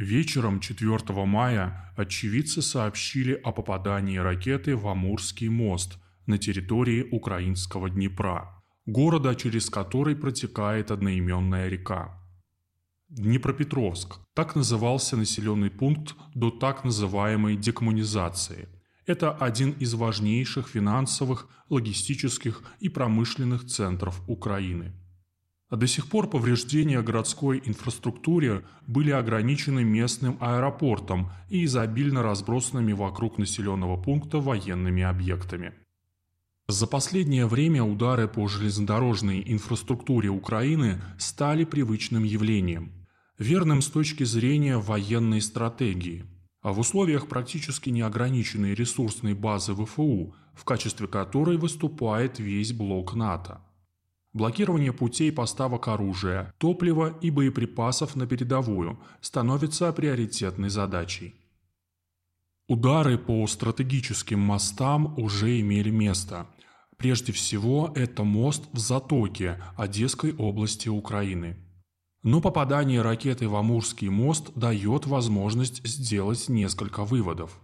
Вечером 4 мая очевидцы сообщили о попадании ракеты в Амурский мост на территории украинского Днепра, города, через который протекает одноименная река. Днепропетровск – так назывался населенный пункт до так называемой декоммунизации. Это один из важнейших финансовых, логистических и промышленных центров Украины. А до сих пор повреждения городской инфраструктуре были ограничены местным аэропортом и изобильно разбросанными вокруг населенного пункта военными объектами. За последнее время удары по железнодорожной инфраструктуре Украины стали привычным явлением, верным с точки зрения военной стратегии, а в условиях практически неограниченной ресурсной базы ВФУ, в качестве которой выступает весь блок НАТО – Блокирование путей поставок оружия, топлива и боеприпасов на передовую становится приоритетной задачей. Удары по стратегическим мостам уже имели место. Прежде всего, это мост в Затоке Одесской области Украины. Но попадание ракеты в Амурский мост дает возможность сделать несколько выводов.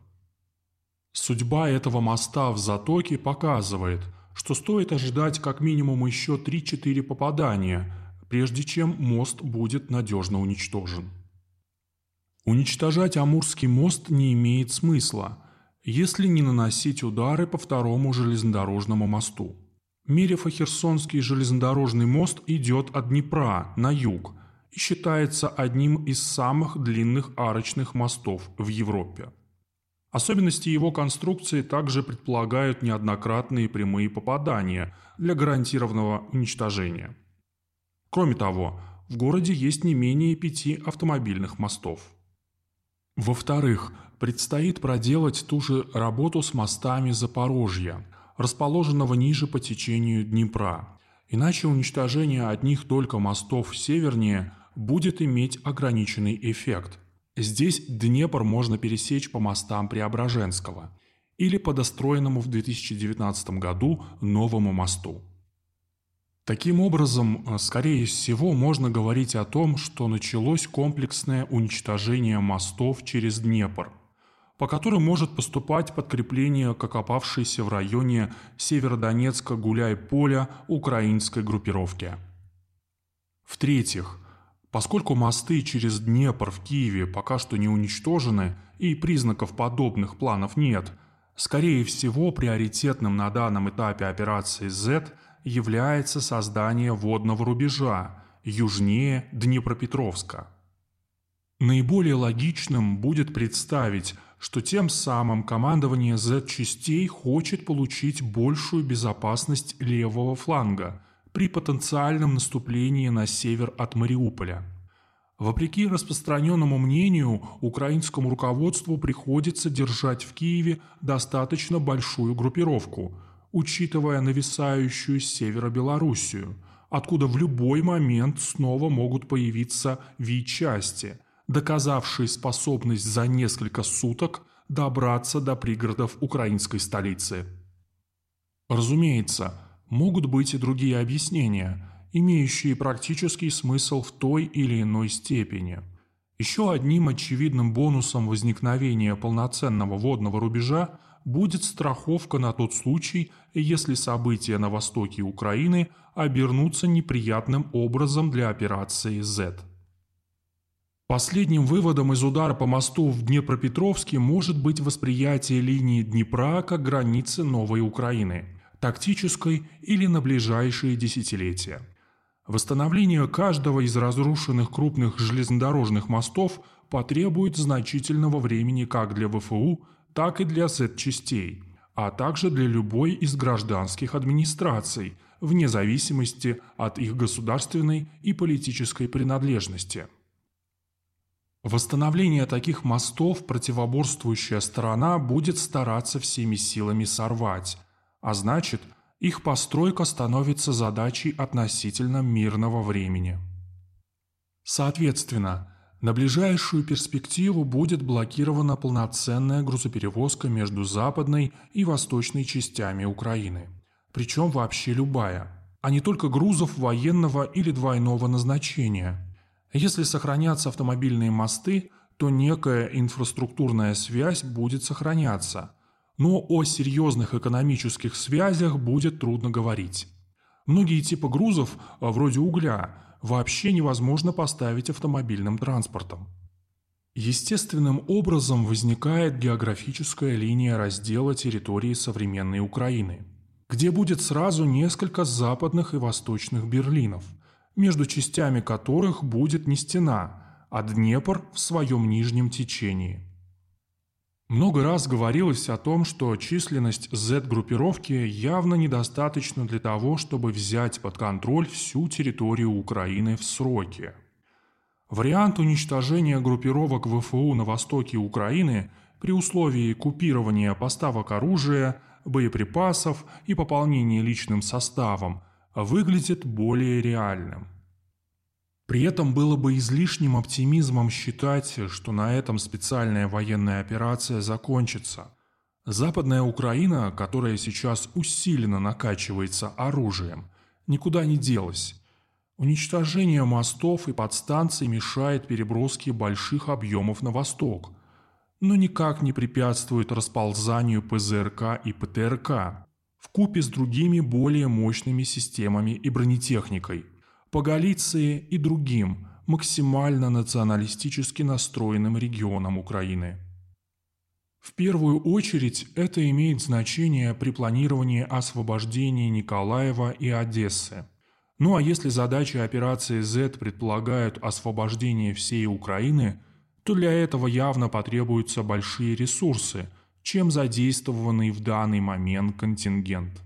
Судьба этого моста в Затоке показывает – что стоит ожидать как минимум еще 3-4 попадания, прежде чем мост будет надежно уничтожен. Уничтожать Амурский мост не имеет смысла, если не наносить удары по второму железнодорожному мосту. Мерев-Херсонский железнодорожный мост идет от Днепра на юг и считается одним из самых длинных арочных мостов в Европе. Особенности его конструкции также предполагают неоднократные прямые попадания для гарантированного уничтожения. Кроме того, в городе есть не менее пяти автомобильных мостов. Во-вторых, предстоит проделать ту же работу с мостами Запорожья, расположенного ниже по течению Днепра. Иначе уничтожение одних только мостов севернее будет иметь ограниченный эффект – Здесь Днепр можно пересечь по мостам Преображенского или по достроенному в 2019 году новому мосту. Таким образом, э, скорее всего, можно говорить о том, что началось комплексное уничтожение мостов через Днепр, по которым может поступать подкрепление к окопавшейся в районе Северодонецка гуляй-поля украинской группировки. В-третьих, Поскольку мосты через Днепр в Киеве пока что не уничтожены и признаков подобных планов нет, скорее всего приоритетным на данном этапе операции Z является создание водного рубежа южнее Днепропетровска. Наиболее логичным будет представить, что тем самым командование Z-частей хочет получить большую безопасность левого фланга – при потенциальном наступлении на север от Мариуполя. Вопреки распространенному мнению, украинскому руководству приходится держать в Киеве достаточно большую группировку, учитывая нависающую с севера Белоруссию, откуда в любой момент снова могут появиться Ви-части, доказавшие способность за несколько суток добраться до пригородов украинской столицы. Разумеется, Могут быть и другие объяснения, имеющие практический смысл в той или иной степени. Еще одним очевидным бонусом возникновения полноценного водного рубежа будет страховка на тот случай, если события на востоке Украины обернутся неприятным образом для операции Z. Последним выводом из удара по мосту в Днепропетровске может быть восприятие линии Днепра как границы новой Украины – тактической или на ближайшие десятилетия. Восстановление каждого из разрушенных крупных железнодорожных мостов потребует значительного времени как для ВФУ, так и для Z-частей, а также для любой из гражданских администраций, вне зависимости от их государственной и политической принадлежности. Восстановление таких мостов противоборствующая сторона будет стараться всеми силами сорвать, а значит, их постройка становится задачей относительно мирного времени. Соответственно, на ближайшую перспективу будет блокирована полноценная грузоперевозка между западной и восточной частями Украины. Причем вообще любая, а не только грузов военного или двойного назначения. Если сохранятся автомобильные мосты, то некая инфраструктурная связь будет сохраняться. Но о серьезных экономических связях будет трудно говорить. Многие типы грузов, а, вроде угля, вообще невозможно поставить автомобильным транспортом. Естественным образом возникает географическая линия раздела территории современной Украины, где будет сразу несколько западных и восточных Берлинов, между частями которых будет не стена – а Днепр в своем нижнем течении. Много раз говорилось о том, что численность Z-группировки явно недостаточна для того, чтобы взять под контроль всю территорию Украины в сроки. Вариант уничтожения группировок ВФУ на востоке Украины при условии купирования поставок оружия, боеприпасов и пополнения личным составом выглядит более реальным. При этом было бы излишним оптимизмом считать, что на этом специальная военная операция закончится. Западная Украина, которая сейчас усиленно накачивается оружием, никуда не делась. Уничтожение мостов и подстанций мешает переброске больших объемов на восток, но никак не препятствует расползанию ПЗРК и ПТРК в купе с другими более мощными системами и бронетехникой – по Галиции и другим максимально националистически настроенным регионам Украины. В первую очередь это имеет значение при планировании освобождения Николаева и Одессы. Ну а если задачи операции Z предполагают освобождение всей Украины, то для этого явно потребуются большие ресурсы, чем задействованный в данный момент контингент.